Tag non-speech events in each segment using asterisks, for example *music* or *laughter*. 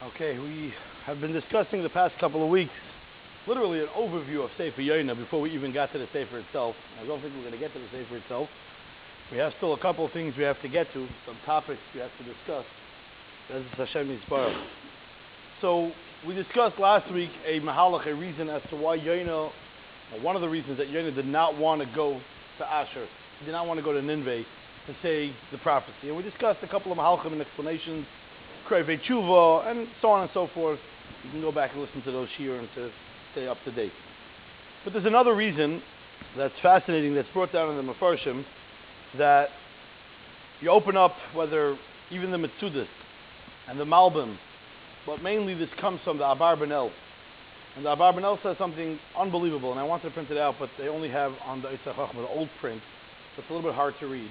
Okay, we have been discussing the past couple of weeks literally an overview of Sefer Yoina before we even got to the Sefer itself. I don't think we're going to get to the Sefer itself. We have still a couple of things we have to get to, some topics we have to discuss. As Hashem. So we discussed last week a mahalach, a reason as to why Yoina, one of the reasons that Yoina did not want to go to Asher, he did not want to go to Nineveh to say the prophecy. And we discussed a couple of mahalchim and explanations Kreve and so on and so forth. You can go back and listen to those here and to stay up to date. But there's another reason that's fascinating that's brought down in the Mefarshim that you open up whether even the Metzudas and the Malbim, but mainly this comes from the Abarbanel. And the Abarbanel says something unbelievable, and I wanted to print it out, but they only have on the Eitzach the old print, so it's a little bit hard to read.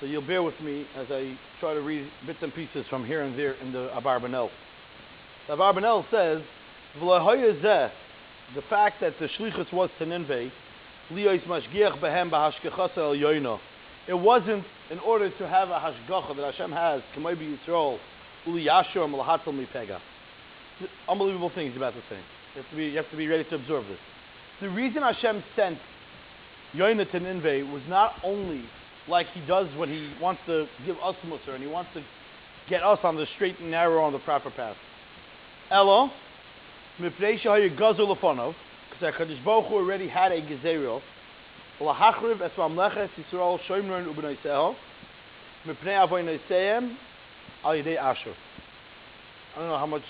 So you'll bear with me as I try to read bits and pieces from here and there in the Abarbanel. The Abarbanel says, the fact that the Shlichus was to Ninveh, it wasn't in order to have a hashgacha that Hashem has, Kamay Yisrael, Uli Yashur Malahatzal Mipega. Unbelievable things about to say. You have to, be, you have to be ready to absorb this. The reason Hashem sent Yoina to Ninveh was not only like he does when he wants to give us Musar and he wants to get us on the straight and narrow on the proper path. Elo, mipnei shahayu gazu lefonov, because HaKadosh Baruch Hu already had a gezeril, lahachriv es mamleches Yisrael shoymron u'b'noiseho, mipnei avoy noisehem al yidei Asher. I don't know how much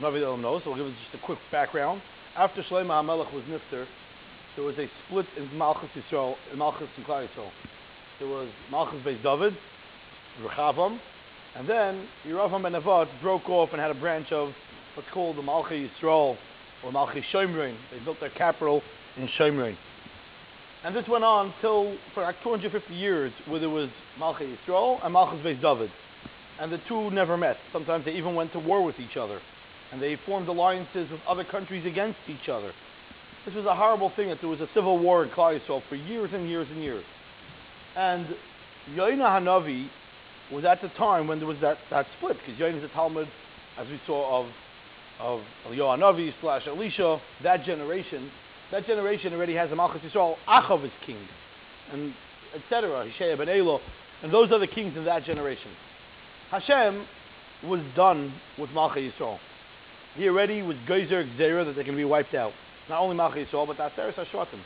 Navi Elam knows, so we'll give it just a quick background. After Shlomo HaMelech was nifter, there was a split in Malchus Yisrael, in Malchus and Yisrael there was Malchus Beis David, Rechavam, and then Yeravam ben Nevat broke off and had a branch of what's called the Malchi Yisrael or Malchi Shomrein. They built their capital in Shomrein. And this went on till for like 250 years where there was Malchi Yisrael and Malchus Beis David. And the two never met. Sometimes they even went to war with each other. And they formed alliances with other countries against each other. This was a horrible thing that there was a civil war in Klal Yisrael for years and years and years. And Yoina Hanavi was at the time when there was that, that split, because Yoina is a Talmud, as we saw, of of Yohanavi slash Elisha, that generation, that generation already has a Malchus Yisrael, Achav is king, and etc., Hoshea ben Elo, and those are the kings in that generation. Hashem was done with Malchus Yisrael. He already was Geyser Xera that they can be wiped out. Not only Malchus Yisrael, but the Taseres HaShvatim.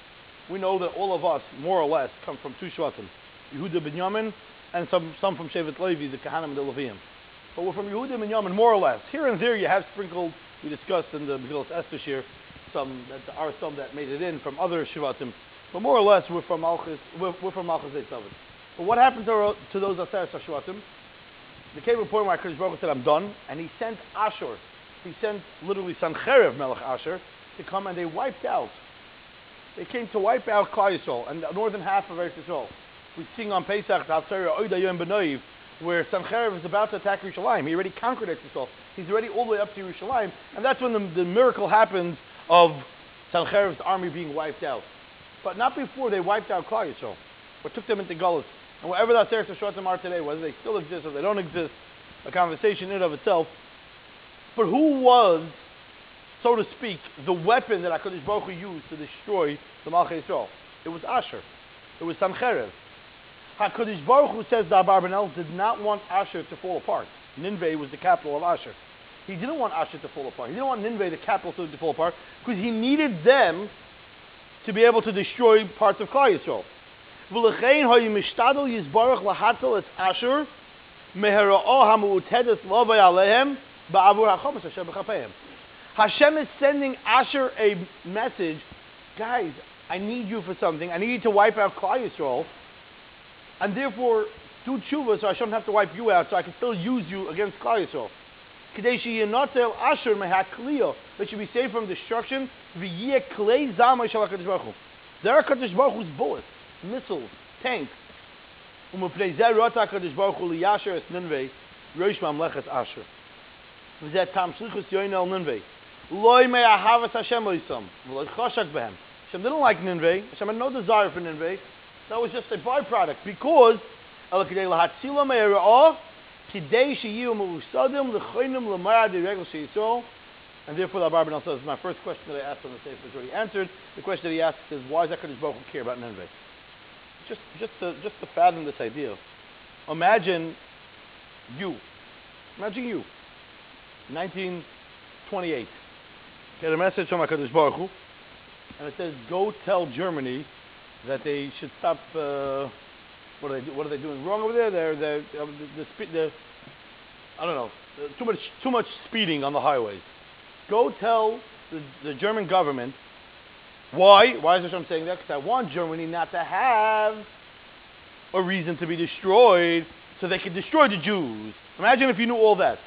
We know that all of us, more or less, come from two Shvatim. Yehuda Binyamin, and some, some from Shevet Levi, the Kahanim and the Leviim. But we're from Yehuda Binyamin, more or less. Here and there you have sprinkled, we discussed in the Megillah Esther here, some, that are some that made it in from other Shivatim. But more or less, we're from Malchus, we're, we're from Malchus David. But what happened to, to those Aser Shivatim? There came a point where Hakadosh Baruch said, "I'm done," and he sent Ashur. He sent literally Sancherev Melech Ashur to come, and they wiped out. They came to wipe out Klal Yisrael and the northern half of Eretz Yisrael we sing on Pesach, where Sancherev is about to attack Yerushalayim. He already conquered Eretz He's already all the way up to Yerushalayim, and that's when the, the miracle happens of Sancherev's army being wiped out. But not before they wiped out Klal Yisrael, or took them into Gullus. And whatever that Seres Shvatim are today, whether they still exist or they don't exist, a conversation in and of itself. But who was, so to speak, the weapon that HaKadosh Baruch Hu used to destroy the Malchai Yisrael? It was Asher. It was Sancherev. HaKadosh Baruch Hu says that Abarbanel did not want Asher to fall apart. Ninveh was the capital of Asher. He didn't want Asher to fall apart. He didn't want Ninveh, the capital, to, fall apart because he needed them to be able to destroy parts of Klal Yisrael. Asher. Hashem is sending Asher a message. Guys, I need you for something. I need you to wipe out Klal Yisrael and therefore do tshuva so I shouldn't have to wipe you out, so I can still use you against Klal Yisrael. Kadeshi yinotel asher mehakliyo, that should be saved from destruction. V'yeh klei zama shel HaKadosh Baruch Hu. There are HaKadosh Baruch Hu's bullets, missiles, tanks. Umupnei zeh rota HaKadosh Baruch Hu liyasher es ninvei, rosh mamleches asher. V'zeh tam shlichus yoinel ninvei. Loi mei ahavas Hashem loisam, v'loi choshak behem. Hashem didn't like Ninveh. Hashem had no desire for Ninveh. That was just a byproduct because. And therefore, the Abar says, my first question that I asked on the Sefer was already answered. The question that he asks is, why is does HaKadosh Baruch Hu care about Nineveh? Just, just, to, just to fathom this idea. Imagine you. Imagine you. 1928. Get a message from HaKadosh Baruch Hu, and it says, go tell Germany that they should stop, uh, what, are they, what are they doing wrong over there? They're, they're, uh, the, the, the, I don't know, uh, too much, too much speeding on the highways. Go tell the, the German government why? Why is Hashem saying that? Because I want Germany not to have a reason to be destroyed so they could destroy the Jews. Imagine if you knew all that.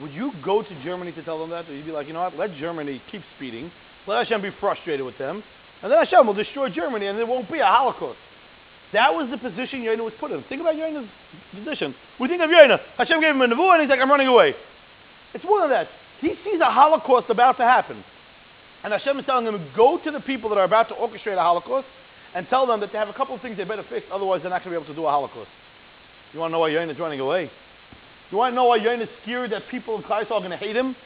Would you go to Germany to tell them that? Or you'd be like, you know what, let Germany keep speeding. Let Hashem be frustrated with them. And then Hashem will destroy Germany and there won't be a Holocaust. That was the position Yoina was put in. Think about Yoina's position. We think of Yoina. Hashem gave him a nevuah and he's like, I'm running away. It's more than that. He sees a Holocaust about to happen. And Hashem is telling him, to go to the people that are about to orchestrate a Holocaust and tell them that they have a couple of things they better fix, otherwise they're not going to be able to do a Holocaust. You want to know why Yoina is running away? You want to know why Yoina is scared that people in Kleist are going to hate him?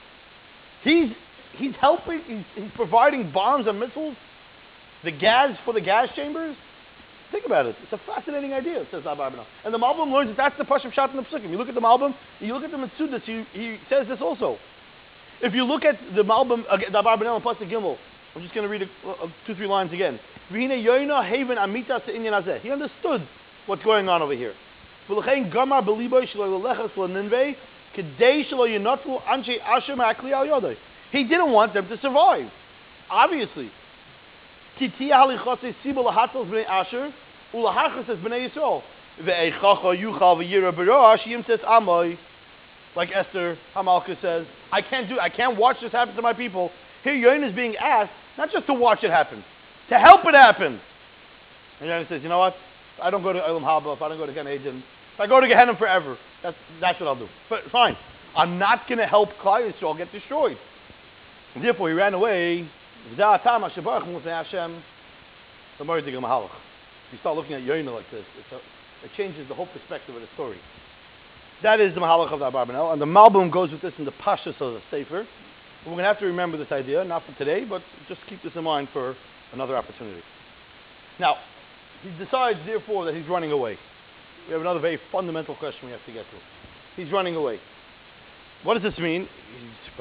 He's, he's helping, he's, he's providing bombs and missiles, the gas for the gas chambers. Think about it. It's a fascinating idea, says Abba And the Malbim learns that that's the Pashup shot in the Psukim. You look at the Malbim, you look at the Metzudas, he, he says this also. If you look at the Malbim, uh, the Abba and Pasuk Gimel, I'm just going to read a, uh, two, three lines again. He understood what's going on over here. He didn't want them to survive. Obviously. Like Esther Hamalka says, I can't do I can't watch this happen to my people. Here Yoin is being asked not just to watch it happen, to help it happen. And Yoin says, you know what? I don't go to Olam Haba, if I don't go to Gan Eden, if I go to Gehenna forever, that's, that's what I'll do. But fine. I'm not going to help Klal Yisrael get destroyed. And therefore, he ran away. If you start looking at Yoina like this, a, it changes the whole perspective of the story. That is the Mahalach of the Abarbanel. And the Malbim goes with this in the Pashas of the Sefer. We're going to have to remember this idea, not for today, but just keep this in mind for another opportunity. Now, he decides, therefore, that he's running away. We have another very fundamental question we have to get to. He's running away. What does this mean? He's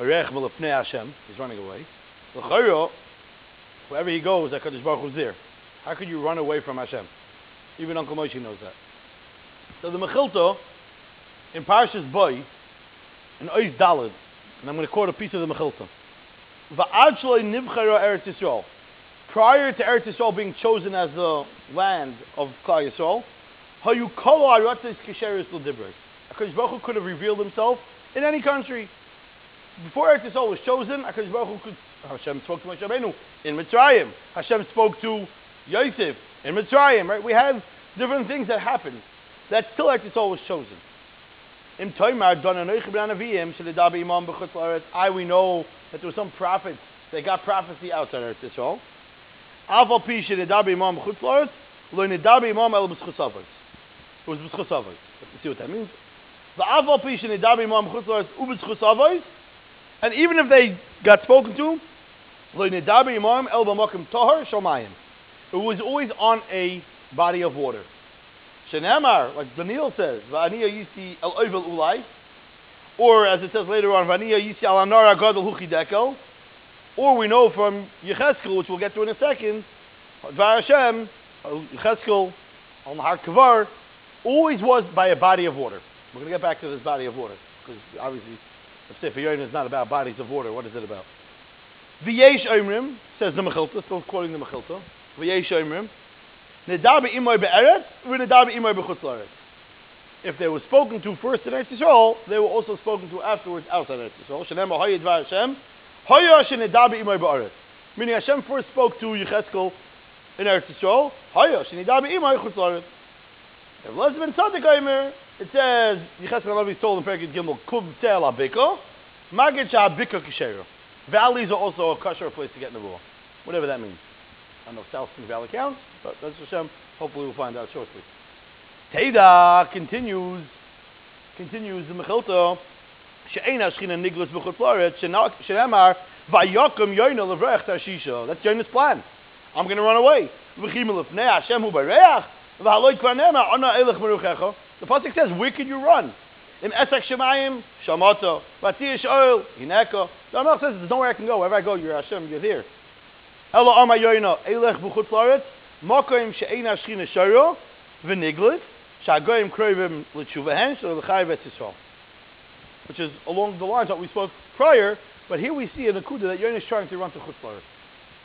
running away. Wherever he goes, HaKadosh Baruch Hu's there. How could you run away from Hashem? Even Uncle Moshe knows that. So the Mechilta, in Parshas Boy, in Ois Dalad, and I'm going to quote a piece of the Mechilta. Va'ad shloi nivchara Eretz Yisrael. Prior to Eretz Yisrael being chosen as the land of Klal Yisrael, Hayu kol aratzes kisheres l'dibrei. Hakadosh Baruch Hu could have revealed Himself in any country. Before Eretz Yisrael was chosen, Hakadosh Baruch Hu could. Hashem spoke to Moshe Rabbeinu in Mitzrayim. Hashem spoke to Yosef in Mitzrayim. Right? We have different things that happen. That still Eretz Yisrael was chosen. Im Toimar don anoich ben anaviyim shelidabi imam b'chutz la'aretz. I we know that there were some prophets that got prophecy outside Eretz Yisrael. Aval pi shelidabi imam b'chutz la'aretz lo nidabi imam el b'schus it was b'schus avos. You see what that means? The aval pishin idabi imam chutzlaris u'b'schus avos, and even if they got spoken to, It was always on a body of water. Shenamar, like Daniel says, yisi el oivel ulai, or as it says later on, v'aniya yisi al anara gadol huchidekel, or we know from Yecheskel, which we'll get to in a second, Dvar Hashem, Yecheskel on Har Kavar, always was by a body of water. We're going to get back to this body of water because obviously, if Sefer is not about bodies of water, what is it about? V'yesh Omrim says the Mechilta, still quoting the Mechilta. V'yesh Omrim, Nedar be'imoy be'eretz, v'nedar be'imoy be'chutz la'eretz. If they were spoken to first in Eretz Yisrael, they were also spoken to afterwards outside Eretz Yisrael. Shenem ha'hoyed v'Hashem, hoya shenedar be'imoy be'eretz. Meaning Hashem first spoke to Yecheskel in Eretz Yisrael, hoya shenedar be'imoy chutz la'eretz. If Lez ben Tzadik Omer, it says, Yecheskel Hanavi is told in Perikid Gimel, Kub Tel Abiko, Magid Sha'abiko Kishero. Valleys are also a kosher place to get in the rule. Whatever that means. I don't know if Valley counts, but that's Hashem. Hopefully we'll find out shortly. Teda continues. continues the Mechilta, she'ena shchina niglas b'chutz la'aretz, she'nemar, vayokum yoina levrech tarshisha. That's Yona's plan. I'm going to run away. V'chim lefnei Hashem hu bareach, v'haloi kvar meruchecha. The Pasuk says, where can you run? Im esak shemayim, shamato. Vatziyish oil, hineko. The Amel says, there's nowhere I can go. Wherever I go, you're Hashem, you're here. Elo ama yoina, elech b'chutz la'aretz, mokoim she'ena shchina shayro, v'niglit, sha'goyim kroivim l'tshuvahen, sh'lo l'chai v'etzisrael. Which is along the lines that we spoke prior, but here we see in the Kuda that Yonah is trying to run to Chutz.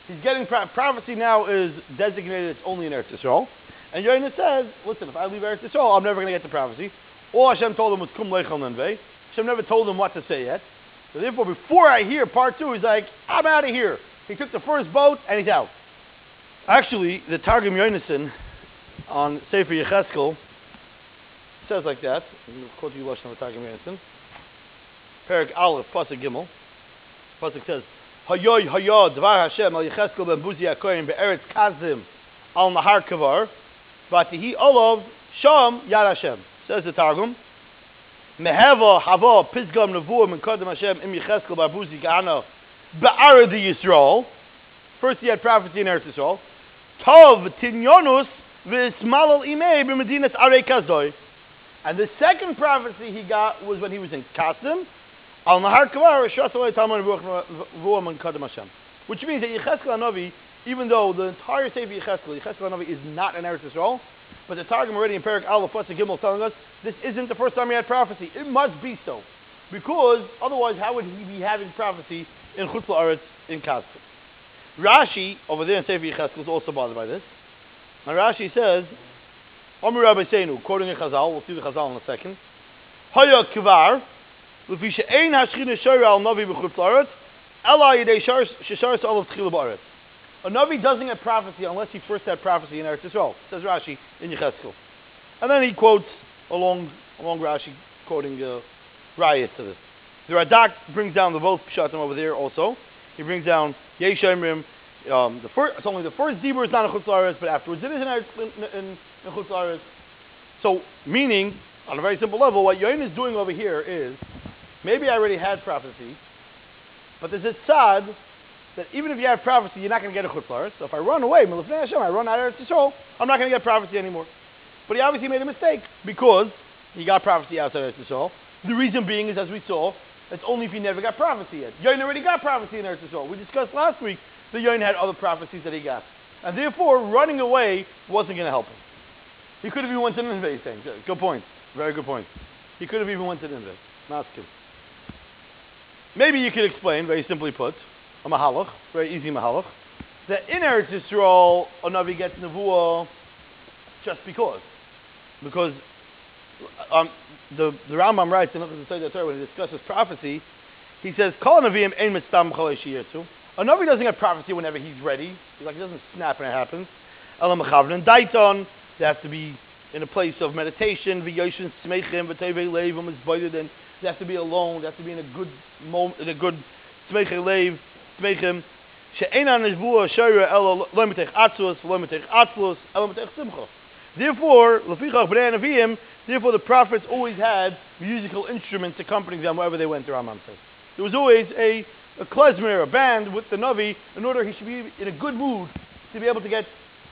He's getting, prophecy now is designated, it's only in Eretz Yisrael. And Yonah says, listen, if I leave Eretz Yisrael, I'm never going to get the prophecy. All Hashem told him was Kum Lechel Nenvei. Hashem never told him what to say yet. So therefore, before I hear part two, he's like, I'm out of here. He took the first boat and he's out. Actually, the Targum Yonason on Sefer Yecheskel says like that. Quote you Lashon Targum Yonason. Perik Aleph, Pasuk Gimel. Pasuk says, Hayoy hayo dvar Hashem al Yecheskel ben Buzi HaKoyin be'eretz Kazdim al Nahar Kavar v'atihi olav sham Yad Hashem. Says the Targum. Meheva hava pizgam nevuah min kodem Hashem im Yecheskel bar Buzi Ga'ana be'ared Yisrael. First he had prophecy in Eretz Yisrael. Tov tinyonus v'ismalal imei b'medinas arei kazdoi. And the second prophecy he got was when he was in Kasim, Al Nahar Kavar Kadam Hashem. Which means that Yecheskel Hanavi, even though the entire Sefer Yecheskel, Yecheskel Hanavi is not in Eretz Yisrael, but the Targum already in Parak Aleph Pasuk Gimel telling us this isn't the first time he had prophecy. It must be so, because otherwise, how would he be having prophecy in Chutz La'aretz in Kasper? Rashi over there in Sefer Yecheskel is also bothered by this. And Rashi says, Omer Rabbi Seinu, quoting a Chazal. We'll see the Chazal in a second. Hoya kvar lefi she'ein hashchina shara al navi b'chutz la'aretz, ela yidei shars olav tchila. A Navi doesn't get prophecy unless he first had prophecy in Eretz Yisrael, says Rashi in Yecheskel. And then he quotes along, along Rashi, quoting uh, Rayas to this. The Radak brings down the both Pshatim over there also. He brings down Yesh Emrim. Um, the first, it's only the first Dibur is not in Chutz La'aretz, but afterwards it is in, in, in, in Chutz La'aretz. So, meaning, on a very simple level, what Yoin is doing over here is Maybe I already had prophecy, but there's a tzad that even if you have prophecy, you're not going to get a chutzlar. So if I run away, Hashem, I run out of Eretz Yisrael, I'm not going to get prophecy anymore. But he obviously made a mistake because he got prophecy outside of Yisrael. The reason being is, as we saw, it's only if he never got prophecy yet. Yoin already got prophecy in Eretz Yisrael. We discussed last week that Yoin had other prophecies that he got. And therefore, running away wasn't going to help him. He could have even went to Nineveh, saying, good point. Very good point. He could have even went to Nineveh. Maskim. Maybe you could explain, very simply put, a mahalach, very easy mahalach, that in Eretz Yisrael, a Navi gets nevuah just because. Because um, the, the Rambam writes in the Torah when he discusses prophecy, he says, A Navi doesn't get prophecy whenever he's ready. He's like, he doesn't snap and it happens. Elam Chavrin Daiton, they have to be in a place of meditation, v'yoshin smechim, v'tevei leiv, is and they have to be alone. They have to be in a good moment, in a good tzmeichim leiv, elo lo lo mitech simcha. Therefore, therefore the prophets always had musical instruments accompanying them wherever they went, the Rambam says. There was always a, a klezmer, a band with the Navi, in order he should be in a good mood to be able to get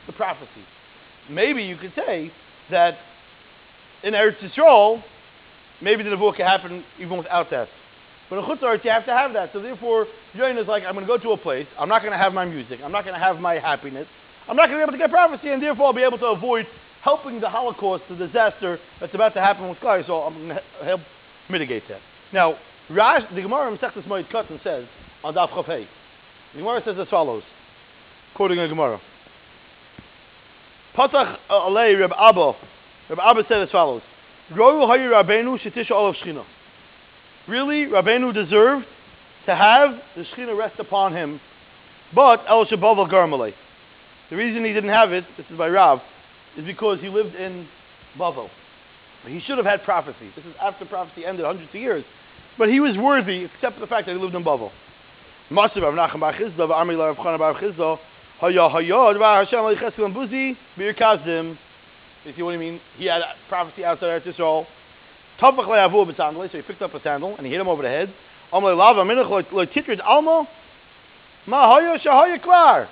the prophecy. Maybe you could say that in Eretz Yisrael, maybe the Nevuah could happen even without that. But in Chutz you have to have that. So therefore, Yoin is like, I'm going to go to a place. I'm not going to have my music. I'm not going to have my happiness. I'm not going to be able to get prophecy, and therefore I'll be able to avoid helping the Holocaust, the disaster that's about to happen with Klai. So I'm going to help mitigate that. Now, Rash, the Gemara in Sechtes Moed Katan says on Daf Chafei. The Gemara says as follows, quoting a Gemara. Patach alei Reb Abba. Reb Abba said as follows. Really, Rabbeinu deserved to have the Shechina rest upon him, but El Shabaval Garmalei. The reason he didn't have it, this is by Rav, is because he lived in Bavel. He should have had prophecy. This is after prophecy ended hundreds of years. But he was worthy, except for the fact that he lived in Bavel. You see what I mean? He had prophecy outside Eretz Yisrael. Tafach le'avu b'sandale, so he picked up a sandal and he hit him over the head. Amalei lava minach lo titrid alma. Ma hoya shahaya kvar.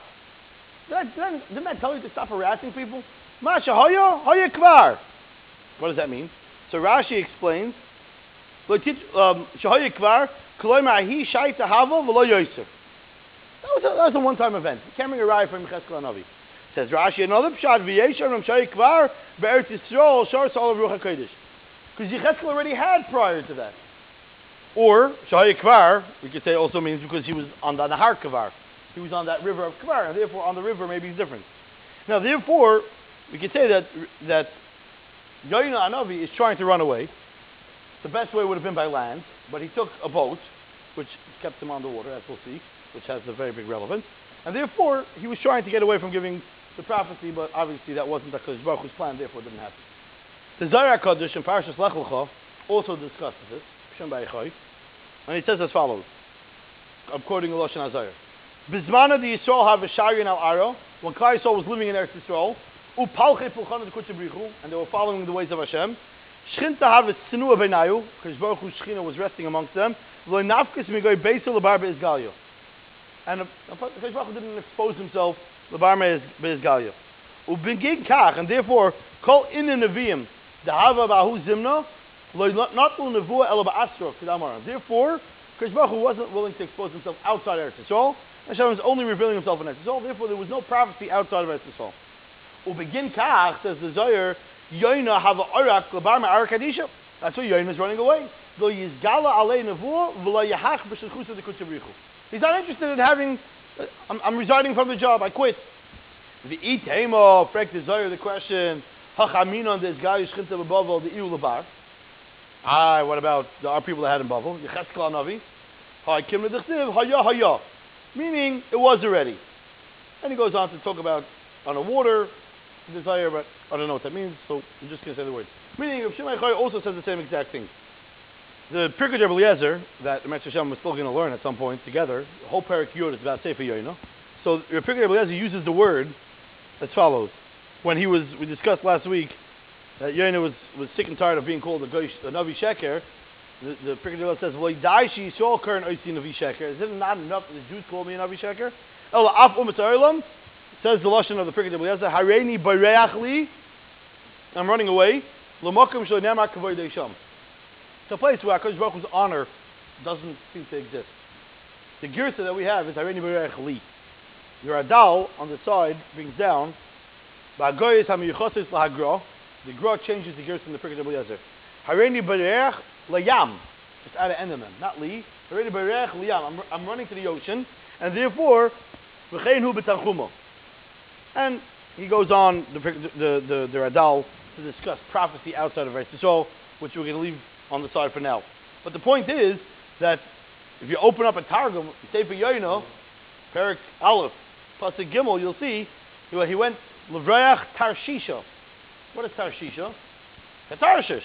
Didn't that, tell you to stop harassing people? Ma shahaya hoya kvar. What does that mean? So Rashi explains. Um, shahaya kvar. Kloimar hi shaita havo v'lo yoser. That was a, that was a one-time event. Carrying a ride from Cheskel Navi. Says Rashi, another pshat v'yesher from Shai Kvar be'eretz Yisrael shar sol of Ruach HaKodesh. Because Yecheskel already had prior to that. Or Shai Kvar, we could say also means because he was on the Nahar Kvar. He was on that river of Kvar, and therefore on the river maybe it's different. Now therefore, we could say that that Yoina Anavi is trying to run away. The best way would have been by land, but he took a boat, which kept him on the water, as we'll see, which has a very big relevance. And therefore, he was trying to get away from giving the prophecy, but obviously that wasn't HaKadosh Baruch plan, therefore it didn't happen. The Zohar Kodesh in Parashas Lech Lecha also discusses this, Shem Ba'ichai, and he says as follows. I'm quoting the Lashon HaZohar. Bizmana the Yisrael have a Sharian al Aro, when Klai Yisrael was living in Eretz Yisrael, upalche pulchan de kutchabrichu, and they were following the ways of Hashem. Shchinta have a sinu of Enayu, because Baruch was resting amongst them. Lo nafkis migoy beisel lebar be'izgalyo. And uh, Hakadosh Baruch Hu didn't expose himself lebar be'izgalyo. Ubingig kach, and therefore, kol in the neviim, hava. Therefore, Hakadosh wasn't willing to expose himself outside Eretz Yisrael. Hashem was only revealing himself in Eretz Yisrael. Therefore, there was no prophecy outside of Eretz Yisrael. Ubegin kach, says the Zohar, Yoina have a orak lebar me'ar kadisha. That's why Yoina is running away. Lo yizgala alei nevuah v'lo yahach b'shulchusa de kutzabrichu. He's not interested in having, uh, I'm, I'm resigning from the job, I quit. The itemo, Frank the Zohar, the question, hachamina on this guy who's chinta b'bavel, the iu lebar. Ah, what about the, our people that had in Bavel? Yecheskel Navi. Hi, kim l'dichsiv, haya haya. Meaning, it was already. And he goes on to talk about on the water, desire, but I don't know what that means, so I'm just going to say the word. Meaning, Rav Shimon also says the same exact thing. The Pirkei Rebbe Eliezer, that Rav Hashem was still going to learn at some point together, the whole Parak Yud is about Sefer Yoina. So Pirkei Rebbe Eliezer uses the word as follows. When he was, we discussed last week that Yoina was, was sick and tired of being called a, Gosh, a Navi Sheker, the, the Pirkei says, well, die she Yisrael kern oisi Navi Sheker. Is it not enough that the Jews call me a Navi Sheker? Oh, Ela af umet says the lashon of the Pirkei Eliezer, hareini bareach li, I'm running away. L'makom shlo nemar kavod deisham. It's a place where HaKadosh Baruch honor doesn't seem to exist. The girsa that we have is hareini bareach li. Your adal on the side brings down, ba'agoyes ha'miyuchosis lahagra, the gra changes the girsa in the Pirkei Eliezer. Hareini bareach layam, just add an end not li. Hareini bareach liyam, I'm, I'm running to the ocean, and therefore, v'chein hu b'tanchumo. And he goes on, the, the, the, the Radal, to discuss prophecy outside of Eretz Yisrael, which we're going to leave on the side for now. But the point is that if you open up a Targum, Sefer Yoino, Perik Aleph, Pasuk Gimel, you'll see he went Levrayach Tarshisha. What is Tarshisha? Tarshish.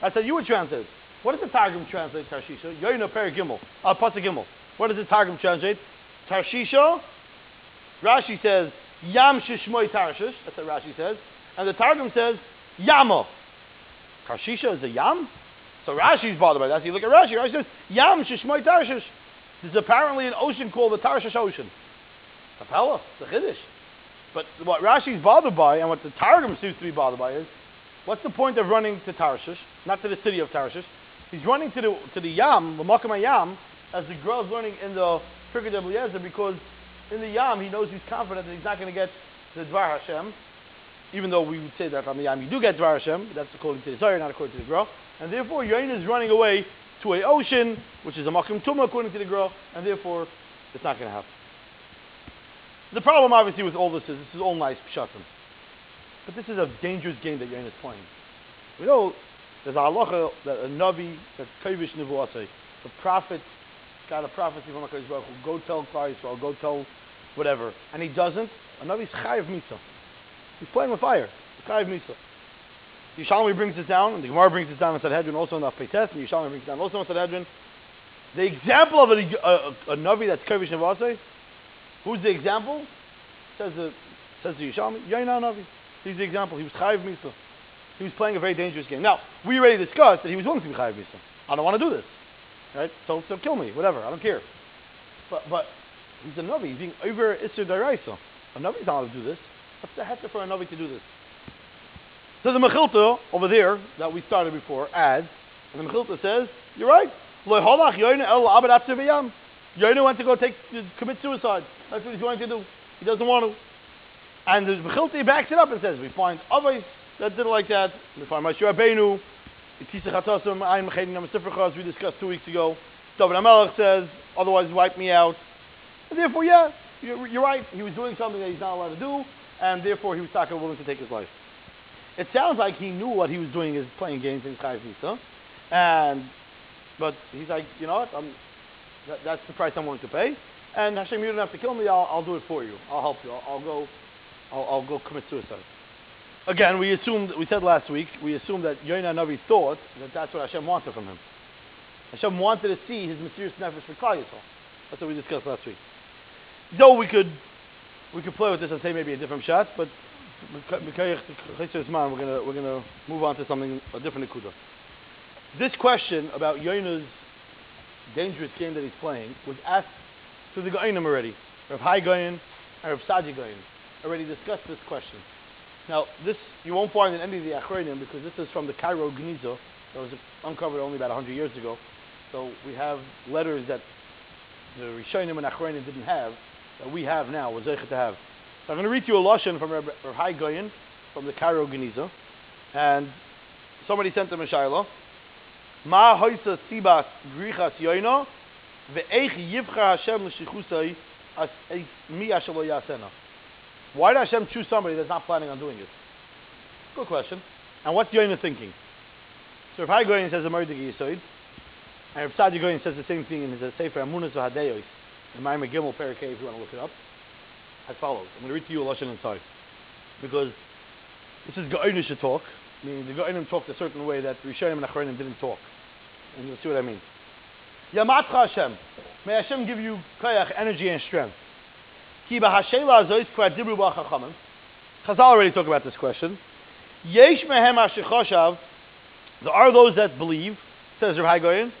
That's how you would translate. What does the Targum translate Tarshisha? Yoino Perik Gimel. Uh, Pasuk Gimel. What does the Targum translate? Tarshisha. Rashi says Yam Shishmoy Tarshish. That's what Rashi says. And the Targum says Yama. Tarshisha is a Yam? So Rashi's bothered by that. So you look at Rashi. Rashi says Yam Shishmoy Tarshish. There's apparently an ocean called the Tarshish Ocean. Capella, the Chiddush. But what Rashi's bothered by, and what the Targum seems to be bothered by, is what's the point of running to Tarshish, not to the city of Tarshish? He's running to the to the Yam, the Makam Yam, as the Gra's learning in the Pirkei Eliezer, because in the Yam, he knows he's confident that he's not going to get the Dvar Hashem, even though we would say that on the Yam you do get Dvar Hashem, that's according to the Zohar, not according to the Gra. And therefore, Yain is running away to a ocean, which is a Makim Tumah according to the Gra, and therefore, it's not going to happen. The problem, obviously, with all this is this is all nice pshatim, but this is a dangerous game that Yain is playing. We know there's a halacha that a navi that's kavish nevuasei, the prophet got a prophecy from HaKadosh Baruch Hu, go tell Klal Yisrael, go tell whatever, and he doesn't, another is chayiv misa. He's playing with fire. Chayiv misa. Yerushalmi brings this down, and the Gemara brings this down in Sanhedrin, also in the Peites, and Yerushalmi brings it down also in Sanhedrin. The example of a, a, a, a navi that's kavish nevasei, who's the example? Says the says the Yerushalmi, Yaina Navi. He's the example. He was chayiv misa. He was playing a very dangerous game. Now, we already discussed that he was willing to be Chayav Misa. I don't want to do this. Right? So, so kill me, whatever, I don't care. But, but he's a Navi, he's being over Isser Daraisa. A Navi's not allowed to do this. What's the heter for a Navi to do this? So the Mechilta over there that we started before adds, and the Mechilta says, you're right. Yonah went to go take commit suicide. That's what he's going to do. He doesn't want to. And the Mechilta backs it up and says, we find others that did it like that. We find Moshe Rabbeinu, Tisach Hatasim, Ayin Mechedim Namasifrachas, we discussed two weeks ago. David HaMelech says, otherwise wipe me out. And therefore, yeah, you're, you're, right. He was doing something that he's not allowed to do, and therefore he was not willing to take his life. It sounds like he knew what he was doing is playing games in Chayiv Misa. And, but he's like, you know what, that, that's the price I'm willing to pay. And Hashem, you don't have to kill me, I'll, I'll do it for you. I'll help you. I'll, I'll go, I'll, I'll, go commit suicide. Again, we assumed, we said last week, we assumed that Yoina Navi thought that that's what Hashem wanted from him. Hashem wanted to see his mysterious nefesh for Klal Yisrael. That's what we discussed last week. Though we could, we could play with this and say maybe a different shot, but we're gonna we're gonna move on to something a different akuda. This question about Yona's dangerous game that he's playing was asked to the Goinim already. Rav Hai Goyin and Rav Sadi Goyin already discussed this question. Now, this you won't find in any of the Achronim because this is from the Cairo Geniza that was uncovered only about 100 years ago. So we have letters that the Rishonim and Achronim didn't have that we have now, was Zeichet to have. So I'm going to read you a Lashon from Rav Hai Goyin from the Cairo Geniza. And somebody sent him a Shiloh. Ma hoisa sibas grichas yoino yivcha Hashem l'shichusai as mi yasena. Why did Hashem choose somebody that's not planning on doing it? Good question. And what's Yoina thinking? So if Hai Goyin says a Mordegi Yisoid, and if Sadi Goyin says the same thing in his Sefer Amunas V'Hadeyos, in Maimah Gimel Parakeh, if you want to look it up, as follows. I'm going to read to you a Lashon inside. Because this is Goynish talk, meaning the Goynim talked a certain way that Rishonim and Achronim didn't talk. And you'll see what I mean. Yamatcha Hashem. May Hashem give you koyach, energy and strength. Ki b'hashela azois kwa dibru b'achachamim. Chazal already talked about this question. Yesh mehem ashechoshav. There are those that believe, says Rav Hai Goyin,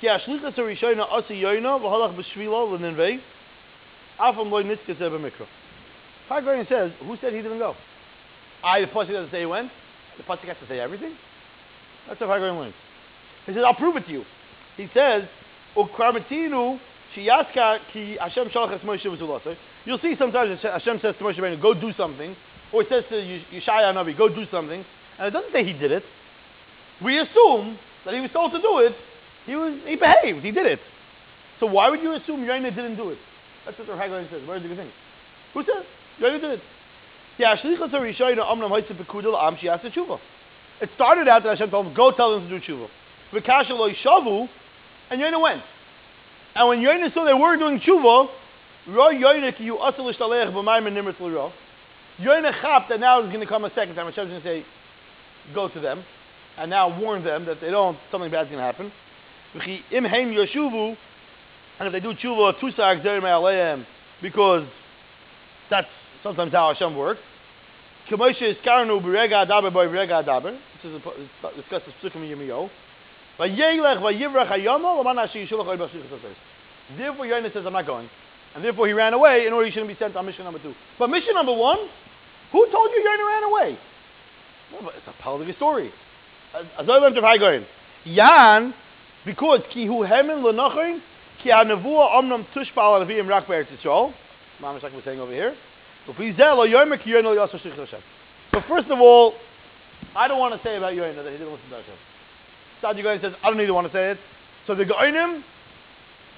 ki ashlichas harishayna asi yoyna v'halach b'shvilo l'ninvei afam loy nitzkes ebe mikro. Hai says, who said he didn't go? I, the Pasuk doesn't say he went. The Pasuk has to say everything. That's what Hai Goyin learns. He says, I'll prove it to you. He says. You'll see sometimes Hashem says to Moshe Rabbeinu, go do something. Or he says to Yeshaya Navi, go do something. And it doesn't say he did it. We assume that he was told to do it. He was he behaved. He did it. So why would you assume Yoina didn't do it? That's what the Haggadah says. Where do you think? Who says? Yoina did it. It started out that Hashem told him, go tell them to do tshuva. V'kasha lo shavu, and Yoina went. And when Yoina saw they were doing tshuva, Roy Yoina ki yu asal ishtalech b'mayim and l'ro. Yoina chap that now is going to come a second time. Hashem's going to say, go to them, and now warn them that they don't, something bad's going to happen. V'chi im heim yoshuvu, and if they do tshuva, tusak zerim aleim, because that's sometimes how Hashem works. K'moshe iskarnu b'rega adaber b'rega adaber. This is discussed as psukim yirmiyahu. Therefore, Yonah says, I'm not going. And therefore, he ran away in order he shouldn't be sent on mission number two. But mission number one, who told you Yonah ran away? Well, it's a part of the story. As I learned of Hagoyin. Yan, because ki hu hemen lenachin, ki ha nevuah omnam tushpal anaviyim rak be'eretz Yisrael. Mamash like we're saying over here. So first of all, I don't want to say about Yonah that he didn't listen to Hashem. Sadi Goyin says, I don't even want to say it. So the Goyinim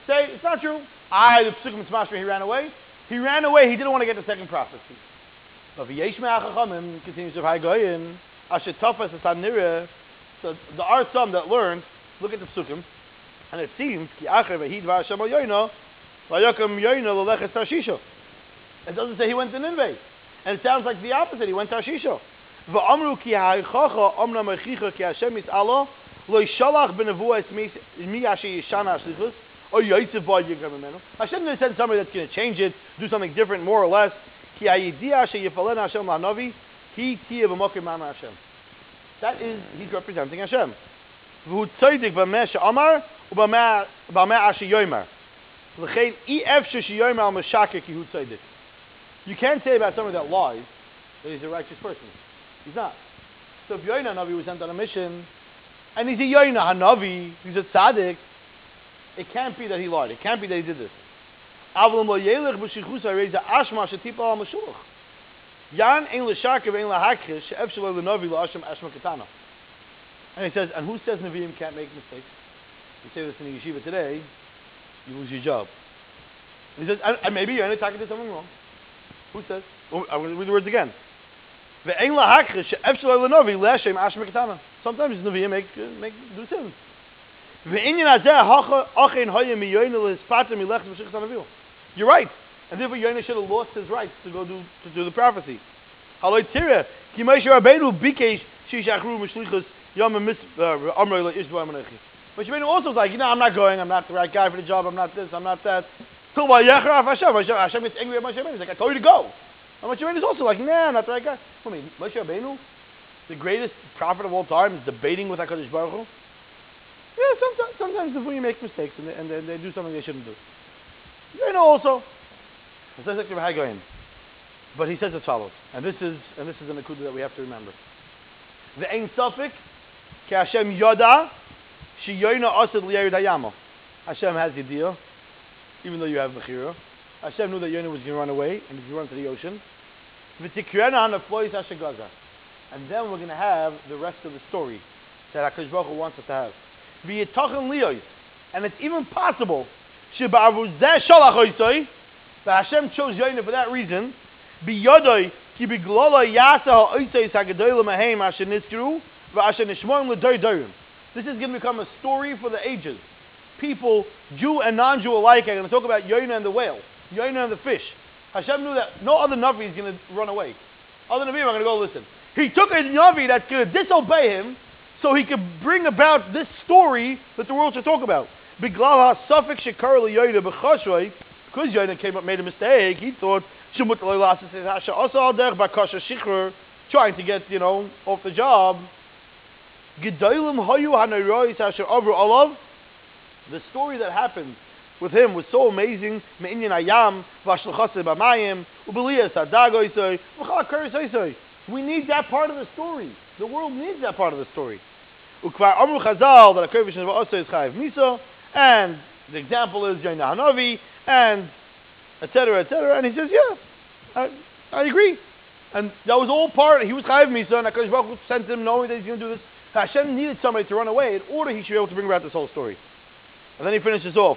say, it's not true. I, the Psukim Tzmashma, he ran away. He ran away, he didn't want to get the second prophecy. But V'yesh Me'achachamim continues with Hai Goyin, Asher Tafas Esanira. So there are some that learned, look at the Psukim, and it seems, Ki Acher V'hid V'Hashem Al Yoino, V'yakam Yoino L'leches Tarshisho. It doesn't say he went to Nineveh. And it sounds like the opposite, he went to Tarshisho. V'amru Ki Ha'ichacha Omna Mechicha Ki Hashem Yis'alo lo yishalach benevuas mi asher yishana or. Hashem didn't send somebody that's going to change it, do something different, more or less. Ki hayidia asher yifalen Hashem la'navi ki ma'ama Hashem. That is, he's representing Hashem. V'hu yoymar. L'chein, i efshe she'yoymar al ki hu. You can't say about someone that lies that he's a righteous person. He's not. So if Yoina Navi was sent on a mission, and he's a Yoina Hanavi, he's a tzaddik, it can't be that he lied. It can't be that he did this. Avlam lo yelech b'shichusa reza ashma shetipa al mashulach. Yan ein l'sharkev ein lahakrish she'ef shelo l'navi la'ashem ashma katana. And he says, and who says Nevi'im can't make mistakes? You say this in the yeshiva today, you lose your job. And he says, and, and maybe Yoina Taka did something wrong. Who says? I'm going to read the words again. Ve'ein lahakrish she'ef shelo l'navi la'ashem ashma. Sometimes Nevi'im make, make, do hanavil. You're right. And therefore Yonah should have lost his rights to go do to do the prophecy. Haloi tira, Moshe also was like, you know, I'm not going, I'm not the right guy for the job, I'm not this, I'm not that. Till Hashem gets angry at Moshe Rabbeinu. He's like, I told you to go. And Moshe Rabbeinu also like, nah, not guy. I mean, Moshe Rabbeinu, the greatest prophet of all time, is debating with HaKadosh Baruch Hu. Yeah, sometimes, sometimes the you make mistakes and they, and they, they do something they shouldn't do. You know also. But he says as follows, and this is and this is an akuda that we have to remember. The ein suffik ki Hashem yoda she yoina asad liyerid. Hashem has the deal, even though you have mechira. Hashem knew that Yonah was going to run away and he's going to run to the ocean. And then we're going to have the rest of the story that HaKadosh Baruch Hu wants us to have. And it's even possible that Hashem chose Yonah for that reason. This is going to become a story for the ages. People, Jew and non-Jew alike, are going to talk about Yonah and the whale, Yonah and the fish. Hashem knew that no other Navi is going to run away. Other Navi are going to go listen. He took a Navi that's going to disobey him so he could bring about this story that the world should talk about. Because Yonah came up, made a mistake, he thought trying to get you know off the job. The story that happened with him was so amazing. We need that part of the story. The world needs that part of the story. And the example is Yonah Hanavi, and etc., etc. And he says, yeah, I, I agree. And that was all part, he was Chayiv Misa, and HaKadosh Baruch sent him knowing that he's going to do this. Hashem needed somebody to run away in order he should be able to bring about this whole story. And then he finishes off.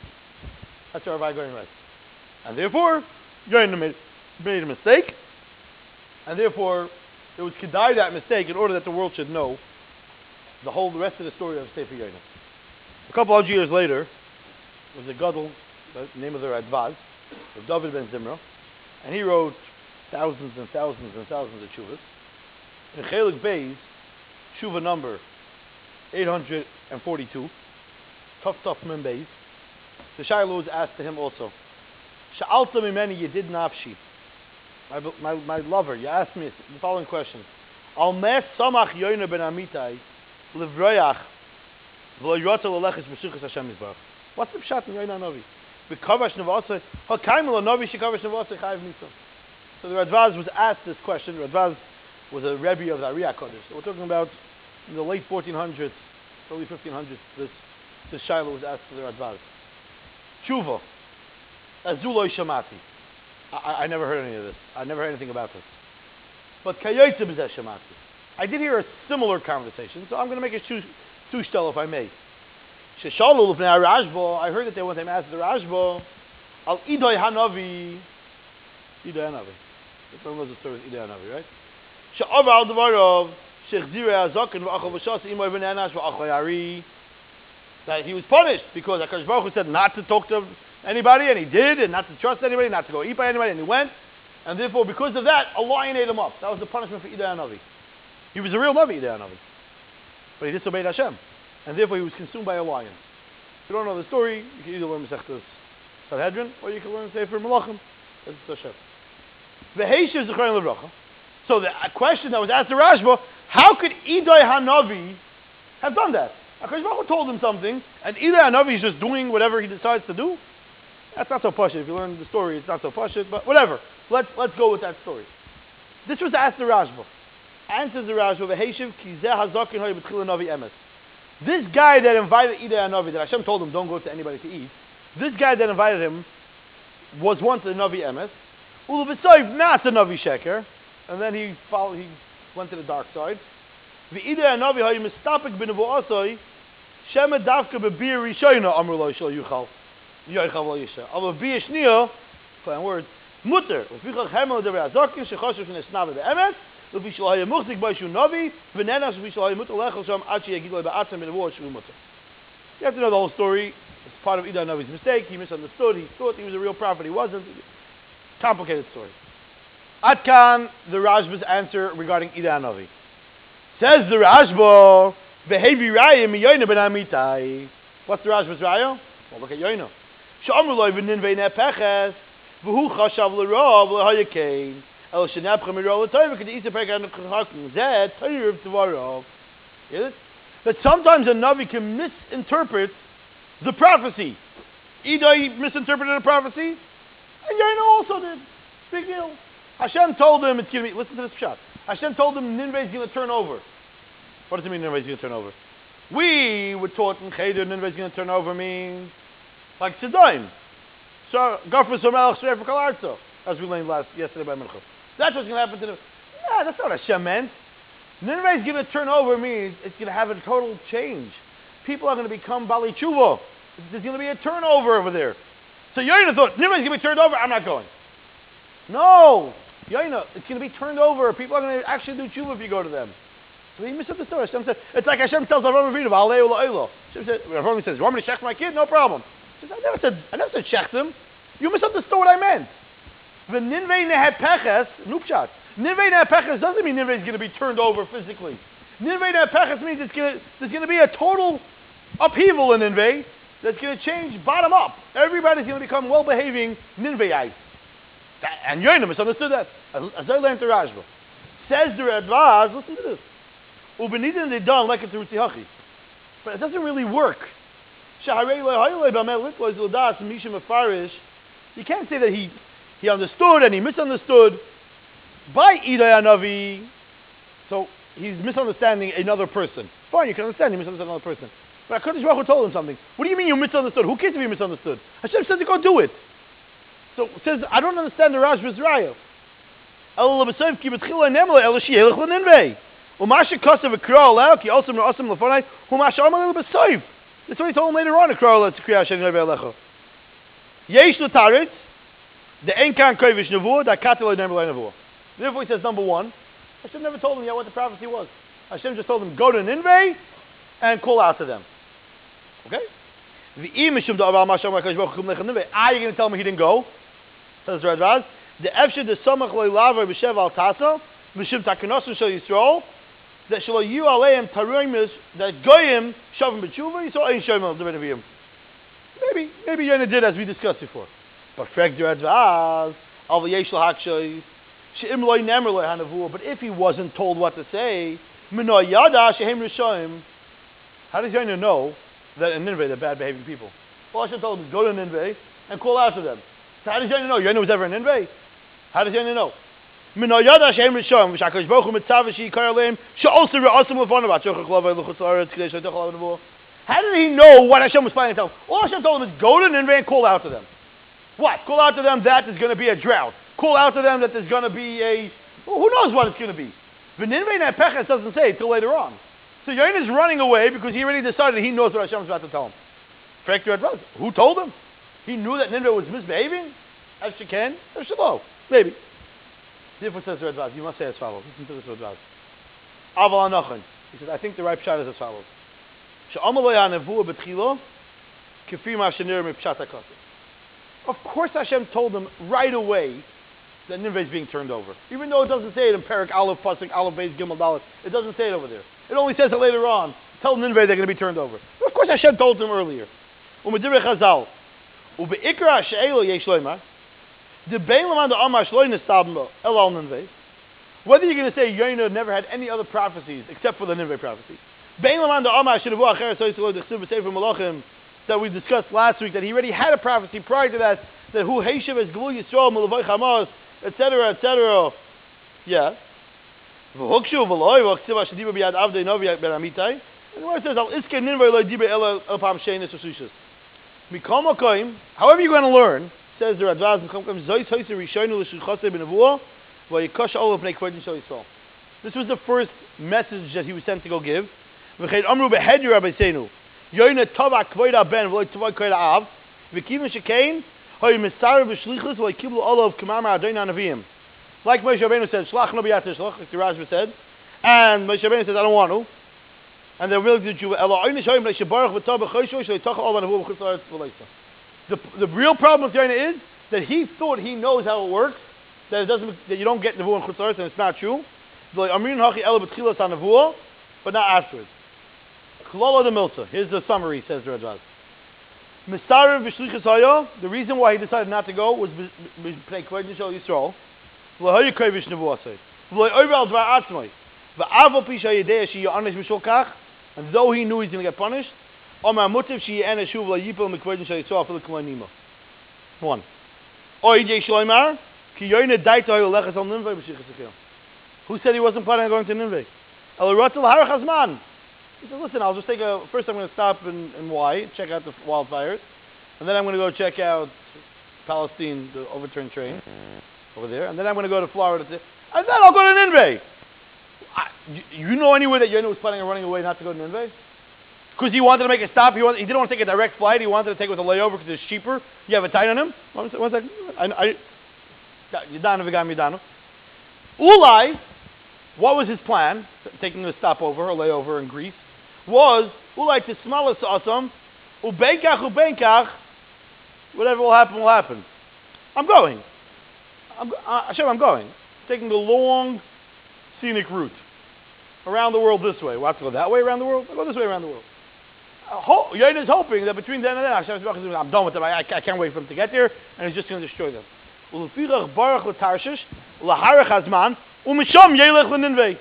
That's what Rabbi Goyen writes. And therefore, Yoina made, a mistake, and therefore, it was kedai that mistake in order that the world should know the whole the rest of the story of Sefer Yoina. A couple of years later, was a gadol, the name of the Radvaz, of David ben Zimra, and he wrote thousands and thousands and thousands of shuvas. In Chelik Beis, shuva number 842, tough tough men Beis, the Shiloh was asked to him also, Sha'alta mimeni yedid nafshi, my, my, my lover, you asked me the following question. Al mes samach yoyna ben amitai, livroyach What's the pshat in Yoina Novi? B'kavash nevasa, ha'kaimel Novi shekavash nevasa chayiv misa. So the Radvaz was asked this question. Radvaz was a Rebbe of the Ari HaKodesh. So we're talking about in the late 1400s, early 1500s, this, this Shiloh was asked to the Radvaz. Tshuva, azuloi shamati. I, I never heard any of this. I never heard anything about this. But kayotzim is shamati. I did hear a similar conversation, so I'm going to make a two, if I may. Sheshalu lefnei Rashba. I heard that they one time asked the Rashba, al idoi hanavi, idoi hanavi. Everyone knows the story of idoi hanavi, right? She'avar al devarov, that he was punished because HaKadosh Baruch Hu said not to talk to anybody, and he did, and not to trust anybody, not to go eat by anybody, and he went. And therefore, because of that, a lion ate him up. That was the punishment for Idai Navi. He was a real Navi, Idai Navi. But he disobeyed Hashem. And therefore, he was consumed by a lion. If you don't know the story, you can either learn Masechtas Sanhedrin, or you can learn Sefer Malachim. That's Hashem. V'heishiv Zechariah Levracha. So the question that was asked to Rashba, how could Idai Hanavi have done that? HaKadosh Baruch told him something, and either Hanavi is just doing whatever he decides to do. That's not so pashit. If you learn the story, it's not so pashit, but whatever. Let's, let's go with that story. This was asked the Rashba. Answers the emes. This guy that invited Idai Hanavi, that Hashem told him, don't go to anybody to eat, this guy that invited him was once a Navi Emes. Ulu b'soiv, not a Navi Sheker. And then he followed, he went to the dark side. The V'idei Hanavi hayu mistapik b'nevu asoi, Shema davka bebir rishayna lo yuchal. Lo mutter. Hemel be'emes, novi, mutter shom ad ba'atzem shu mutter. You have to know the whole story. It's part of Idan Novi's mistake. He misunderstood. He thought he was a real prophet. He wasn't. Complicated story. Atkan, the Rashba's answer regarding Idan Novi. Says the Rashba, Behavi Raya miyoyna ben amitai. What's the Rashba's Raya? Well, look at Yoina. Sh'amru loy v'ninvei ne'peches, er v'hu chashav l'rov l'hayakein, el shenapcha miro l'toiv, v'kad isa pek an chakun, zeh toiv tvarov. Get it? That sometimes a Navi can misinterpret the prophecy. Idai misinterpreted a prophecy, and Yoina also did. Big deal. Hashem told him it's going to be, listen to this shot. Hashem told him Nineveh is going to turn over. What does it mean is going to turn over? We were taught in Cheder is going to turn over means like Sidon. So, Gafra Somelach Srefer Kalarzo, as we learned last yesterday by Mincha. That's what's going to happen to them. Yeah, that's not what Hashem meant. Nineveh is going to turn over means it's going to have a total change. People are going to become Bali Tshuva. There's going to be a turnover over there. So Yoina thought, Nineveh is going to be turned over, I'm not going. No, Yoina, it's going to be turned over. People are going to actually do tshuva if you go to them. So he misunderstood. Hashem said, it's like Hashem tells Avram Avinu, Alei Ula Hashem said, Avram says, you want me to shecht my kid? No problem. He says, I never said, I never said shecht him. You misunderstood what I meant. The Ninvei Nehepeches, Nupshat. Ninvei Nehepeches doesn't mean Ninvei is going to be turned over physically. Ninvei Nehepeches means it's going to, there's going to be a total upheaval in Ninvei that's going to change bottom up. Everybody's going to become well-behaving Ninveiites. And Yoina misunderstood that. As I learned the Rashba. Says the Radvaz, listen to this. Ubenidin done like it's Rutzihachi. But it doesn't really work. You can't say that he, he understood and he misunderstood by Idai Anavi. So he's misunderstanding another person. Fine, you can understand he misunderstood another person. But HaKadosh Baruch Hu told him something. What do you mean you misunderstood? Who cares if you misunderstood? Hashem said to go do it. So says, I don't understand the Rashba's Raya. Umasha kasav akra alao ki no asam lefonai umasha amal lebesayv. That's what he told him later on. Akra alao to kriya sheni nebe alecha. Yesh letaritz the enkan kovish nevuah da katel nemle nevuah. Therefore he says number one. Hashem never told him yet what the prophecy was. Hashem just told him go to Ninveh and call out to them. Okay. The imishum da aval masham hakadosh baruch hu Ninveh. Ah, you're going to tell me he didn't go? Says Radvaz, the efshir the samach loy lava b'shev al tasa b'shem takanosim shel Yisrael that shelo yu aleim taruimis that goyim shavim b'tshuva yisrael ein shavim al devenavim. Maybe, maybe Yonah did as we discussed before. But frek al loy nemer loy. But if he wasn't told what to say, mino yada shehem. How does Yonah know that in Nineveh they're bad behaving people? Well, Hashem told him go to Nineveh and call out to them. So how does Yonah know? Yonah was ever in Ninveh? How does Yonah know? Min yada shem rishon v'shakadosh baruch hu mitzav v'shi yikar aleim she'osu re'asim lefonav atzochach lavay luchutz haaretz k'dei shloitach alav nevuah. How did he know what Hashem was planning to tell him? All Hashem told him is go to Ninveh and call out to them. What? Call out to them that there's going to be a drought. Call out to them that there's going to be a, well, who knows what it's going to be. But Ninveh and Peches doesn't say until later on. So Yonah is running away because he already decided he knows what Hashem is about to tell him. Who told him? He knew that Nineveh was misbehaving? As she can, or Shalo. Maybe. Therefore says the Radvaz, you must say as follows. Listen to this Radvaz. Aval Anachan. He says, I think the right pshat is as follows. Of course Hashem told them right away that Nineveh is being turned over. Even though it doesn't say it in Perak Aleph, Pasuk, Aleph, Beis, Gimel, Dalet. It doesn't say it over there. It only says it later on. Tell Nineveh they're going to be turned over. But of course Hashem told them earlier. Umedibre Chazal. Ubeikra she'elo yesh Whether you're going to say Yonah never had any other prophecies except for the Nineveh prophecy. That we discussed last week that he already had a prophecy prior to that that who Heishav is Gvul Yisrael Malavoi Hamas etc etc yeah. And the word says however you're going to learn says the Radvaz this was the first message that he was sent to go give like Moshe Rabbeinu said, Shlach no biyat shlach, like the Rashba said. And Moshe Rabbeinu says, I don't want to. And they're willing to do Elo the, the real problem with Yaina is that he thought he knows how it works, that it doesn't that you don't get Nevuah in Chutz and it's not true. But not afterwards. Klala de Milta. Here's the summary, says the Radvaz. Misarev v'shlichus. The reason why he decided not to go was b'pnei kodesh shel Yisrael. V'lahaya kodesh nevuasay. V'lay over al dvar atzmai. V'avo. And though he knew he's going to get punished, Omar mutiv la. One. Oy shloimar, ki yoyne lechas al Ninveh. Who said he wasn't planning on going to Ninveh? El rotel harach hazman. He said, listen, I'll just take a, first I'm going to stop in, in Y, check out the wildfires, and then I'm going to go check out Palestine, the overturned train over there, and then I'm going to go to Florida, to, and then I'll go to Nineveh. I, you, you know anywhere that Yonah was planning on running away not to go to Nineveh? Because he wanted to make a stop. He, wanted, he didn't want to take a direct flight. He wanted to take it with a layover because it's cheaper. You have a tie on him? One second. I, I. Ulai, what was his plan, taking a stopover, a layover in Greece, was Ulai to smalas asam, ubenkach ubenkach, whatever will happen will happen. I'm going. I'm, uh, Hashem, I'm going. I'm Taking the long, scenic route around the world this way. We'll have to go that way around the world. I'll go this way around the world. Uh, ho- is hoping that between then and then, Hashem is I'm done with them. I, I, can't wait for them to get there, and he's just going to destroy them. baruch l'tarshish, l'harach hazman, u'misham yelech l'ninvei.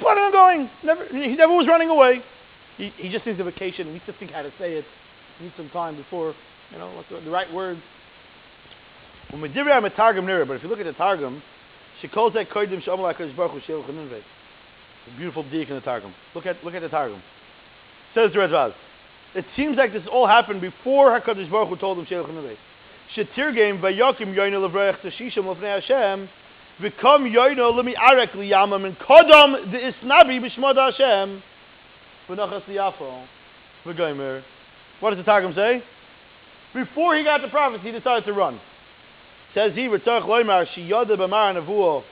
Planning on going. Never, he never was running away. He, he just needs a vacation. He needs to think how to say it. He needs some time before, you know, what's the, the right words. But if you look at the Targum, she calls that Koidim Shalom Lakadosh Baruch Chanunvei. A beautiful dik in the Targum. Look at look at the Targum. Says the Radvaz. It seems like this all happened before Hakadosh Baruch Hu told him Sheil Chanunvei. Shetirgim vayakim yoyna levrech tashishim lefnei Hashem. V'kom yoyna lemi arek liyamam and kodam the isnabi b'shmad Hashem. V'nachas liyafo. V'goymer. What does the Targum say? Before he got the prophecy, he decided to run. Says he, Ritzarch Loimar, Shiyada B'mar Nevuah.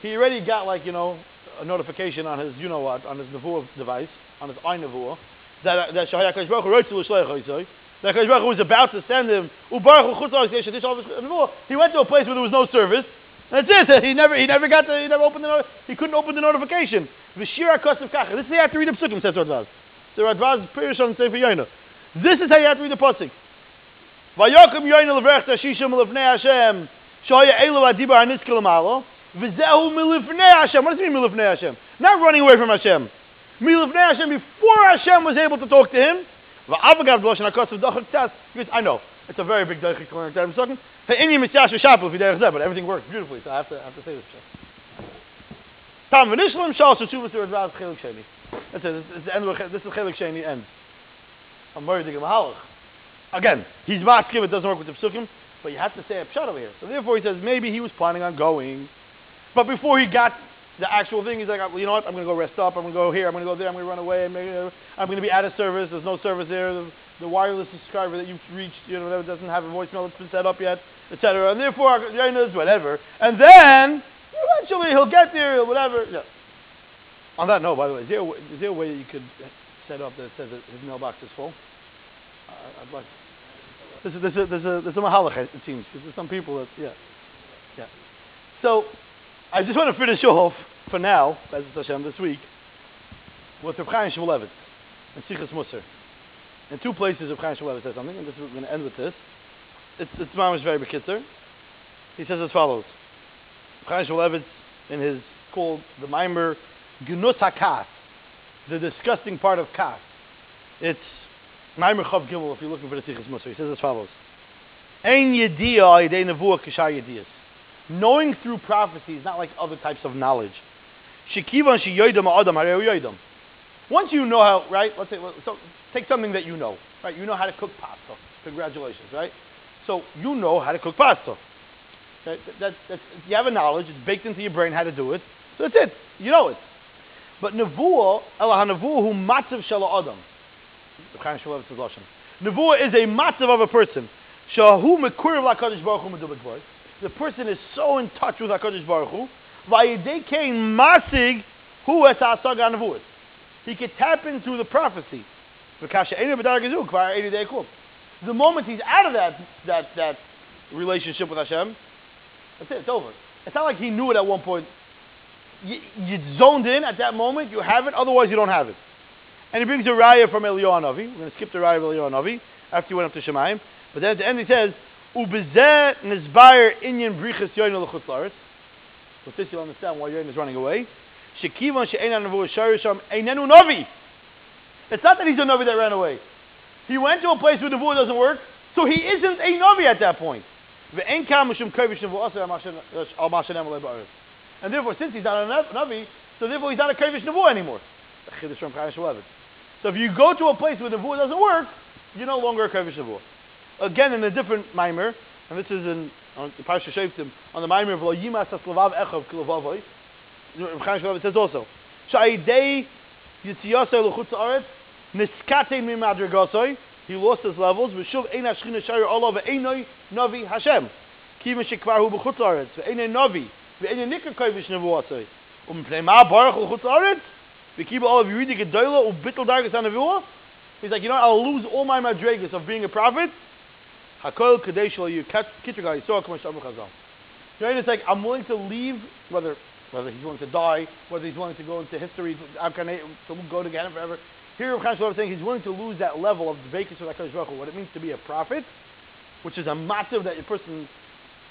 He already got like, you know, a notification on his, you know what, on his Nevuah device, on his Ein Nevuah, that, uh, that Shahaya Kadosh Baruch Hu wrote to L'Shleich Hoysoi, that Kadosh Baruch Hu was about to send him, Ubaruch Hu Chutz uh, Nevuah. He went to a place where there was no service, that's it. *laughs* He never, he never got to, he never opened the, he couldn't open the notification. V'shira Kosev Kacha. This is how you have to read the Psukim, says Radvaz. The Radvaz is Pirish on Sefer Yoina. This is how you have to read the Pasuk. Vayokim yoyin levrech tashishim lefnei Hashem. Shoya elu adibar aniskel malo. V'zehu milifnei Hashem. What does it mean milifnei Hashem? Not running away from Hashem. Milifnei Hashem before Hashem was able to talk to him. V'avagav b'loshen hakos v'dachak tzas. Because I know it's a very big dachak to learn I'm talking. He'ini mitzyash v'shapel v'derech zeh. But everything works beautifully, so I have to, I have to say this. Tam v'nishlim shal sheshuvas v'radvaz chelik sheni. That's it. This is the end of this is chelik sheni ends. I'm worried to give a. Again, he's maskim, it doesn't work with the psukim, but you have to say a pshat over here. So therefore he says maybe he was planning on going, but before he got the actual thing, he's like, you know what, I'm going to go rest up, I'm going to go here, I'm going to go there, I'm going to run away, I'm going to be out of service, there's no service there, the, the wireless subscriber that you've reached, you know, doesn't have a voicemail that's been set up yet, etc. And therefore, you knows whatever. And then, eventually he'll get there, whatever. Yeah. On that note, by the way, is there, a, way- is there a way that you could set up that says that his mailbox is full? Uh, I'd like. There's a, there's a, there's a, there's a it seems, there's some people that, yeah. Yeah. So, I just want to finish off, for now, Bezos Hashem, this week, with Reb Chaim Shmulevitz and Sichas Musar. In two places, Reb Chaim Shmulevitz says something, and this, we're going to end with this. It's, it's mamish very bekitzer. He says as follows. Reb Chaim Shmulevitz, in his, called the Mimer Gnus HaKas, the disgusting part of Kas. It's Maimer Chav Gimel, if you're looking for the Sichas Musar, he says as follows: Ein yediyah idei nevuah kishar yediyas. Knowing through prophecy is not like other types of knowledge. Once you know how, right? Let's say, so take something that you know, right? You know how to cook pasta. Congratulations, right? So you know how to cook pasta. Okay? That, that's, you have a knowledge. It's baked into your brain how to do it. So that's it. You know it. But nevuah, elah nevuah hu matzav shelo adam. Nevuah is a matzav of a person. Shahu mekuriv lakadosh baruch hu. The person is so in touch with Hakadosh Baruch Hu. Vayidei masig hu es ha'asaga nevuas. He could tap into the prophecy. The moment he's out of that that that relationship with Hashem, that's it. It's over. It's not like he knew it at one point. You, you zoned in at that moment. You have it. Otherwise, you don't have it. And he brings a raya from Eliyahu Navi. We're going to skip the raya of Eliyahu Navi after he went up to Shemayim. But then at the end he says, "Ubezeh nizbayer inyan yoyin l'chutz laaretz." With this, you'll understand why Yoyin is running away. Sharisham einenu navi. It's not that he's a navi that ran away. He went to a place where the nevuah doesn't work, so he isn't a navi at that point. And therefore, since he's not a navi, so therefore he's not a nevuah anymore. So if you go to a place where the nevuah doesn't work, you're no longer a kovish nevuah. Again, in a different mimer, and this is in the Parsha Shoftim, on the mimer of Lo Yimas Aslavav Echav Kilavavois, Chaim says also, Sha'idei Yitziyasei L'chutz Aretz, Niskate Mi Madragasoi, he lost his levels, V'shuv Ein HaShchina Shayir Allah Ve'einoi Navi Hashem, Kivin Shekvar Hu B'chutz Aretz, Ve'einoi Navi, Ve'einoi Nikar Kovish Nevuasoi, Um Pnei Ma Baruch L'chutz Aretz, V'kiba all of Yeridi Gedoyla U Bittel Dargas HaNevuah, He's like, you know. I'll lose all my madrigas of being a prophet. Hakol kadesh you kitraga yisrael k'ma shavu chazal. Know, it's like I'm willing to leave, whether whether he's willing to die, whether he's willing to go into history, to go to Ghana forever. Here, Chaim Shlomo is saying he's willing to lose that level of the vacancy with HaKadosh Baruch Hu, what it means to be a prophet, which is a matzav that your person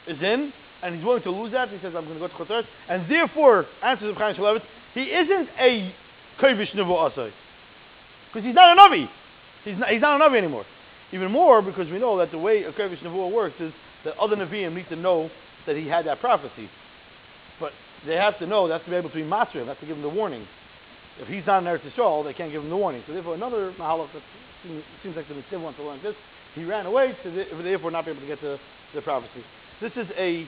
is in, and he's willing to lose that. He says, I'm going to go to Chutz and therefore, answers of Chaim Shlomo, he isn't a kovish nevu asay, because he's not a navi. He's not, he's not a navi anymore. Even more because we know that the way a kovish nevu works is that other neviim need to know that he had that prophecy, but they have to know, they have to be able to be master they have to give him the warning. If he's not in Eretz Yisrael, they can't give him the warning. So therefore, another mahalach that seems, seems like the mitzvah wants to learn this, he ran away the, therefore not be able to get to the prophecy. This is a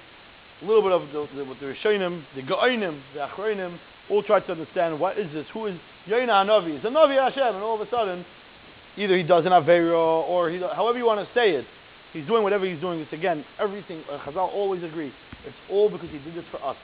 little bit of the, the, the Rishonim, the Ga'inim, the Achroinim, all try to understand what is this, who is Yoina Hanavi? Is a Navi Hashem, and all of a sudden, either he does an Avera, or he, however you want to say it, he's doing whatever he's doing. It's again, everything, uh, Chazal always agree, it's all because he did this for us.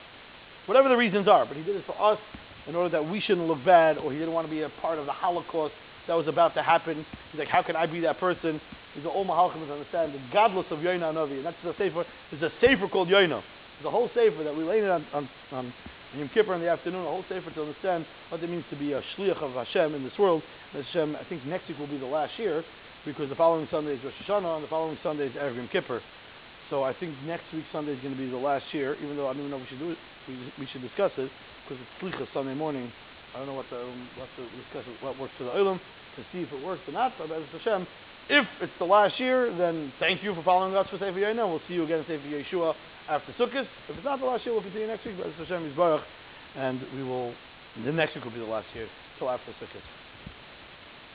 Whatever the reasons are, but he did it for us in order that we shouldn't look bad, or he didn't want to be a part of the Holocaust that was about to happen. He's like, how can I be that person? He's an old Mahalchim understand the godless of Yoina Navi. And that's a sefer. There's a sefer called Yoina. There's a whole sefer that we laid it on, on, on Yom Kippur in the afternoon, a whole sefer to understand what it means to be a shliach of Hashem in this world. Hashem, I think next week will be the last year, because the following Sunday is Rosh Hashanah, and the following Sunday is Erev Yom Kippur. So I think next week Sunday is going to be the last year, even though I don't even know if we should do it. We, we should discuss it because it's Slicha Sunday morning. I don't know what the what to discuss what works for the Olam to see if it works or not. But Bezos Hashem, if it's the last year, then thank you for following us for Sefer Yoina. We'll see you again Sefer Yeshua after Sukkot. If it's not the last year, we'll continue next week. Bezos Hashem is Baruch, and we will. The next week will be the last year till after Sukkot.